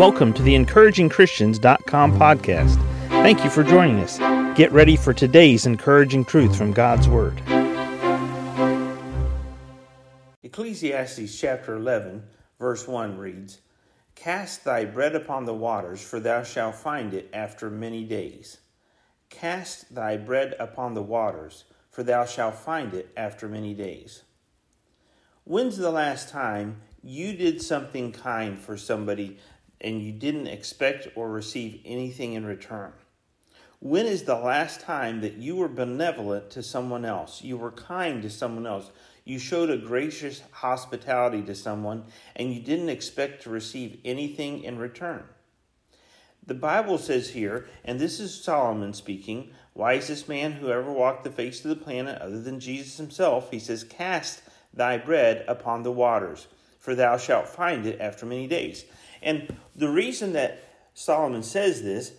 Welcome to the encouragingchristians.com podcast. Thank you for joining us. Get ready for today's encouraging truth from God's Word. Ecclesiastes chapter 11, verse 1 reads Cast thy bread upon the waters, for thou shalt find it after many days. Cast thy bread upon the waters, for thou shalt find it after many days. When's the last time you did something kind for somebody and you didn't expect or receive anything in return? When is the last time that you were benevolent to someone else? You were kind to someone else. You showed a gracious hospitality to someone and you didn't expect to receive anything in return. The Bible says here, and this is Solomon speaking, wisest man who ever walked the face of the planet other than Jesus himself, he says, Cast thy bread upon the waters, for thou shalt find it after many days. And the reason that Solomon says this,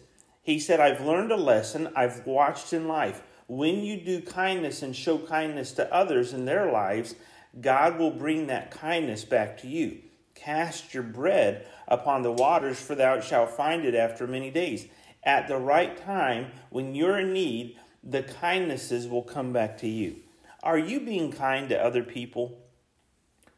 he said, I've learned a lesson I've watched in life. When you do kindness and show kindness to others in their lives, God will bring that kindness back to you. Cast your bread upon the waters, for thou shalt find it after many days. At the right time, when you're in need, the kindnesses will come back to you. Are you being kind to other people?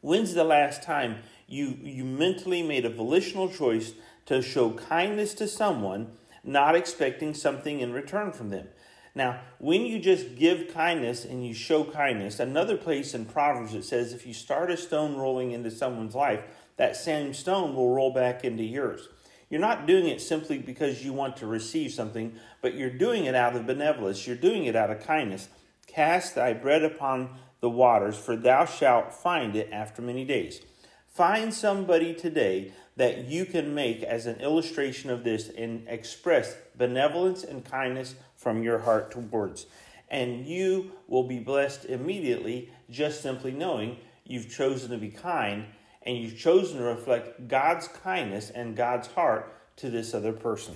When's the last time you, you mentally made a volitional choice to show kindness to someone, not expecting something in return from them? Now, when you just give kindness and you show kindness, another place in Proverbs it says if you start a stone rolling into someone's life, that same stone will roll back into yours. You're not doing it simply because you want to receive something, but you're doing it out of benevolence. You're doing it out of kindness. Cast thy bread upon the waters, for thou shalt find it after many days. Find somebody today that you can make as an illustration of this and express benevolence and kindness from your heart towards. And you will be blessed immediately just simply knowing you've chosen to be kind and you've chosen to reflect God's kindness and God's heart to this other person.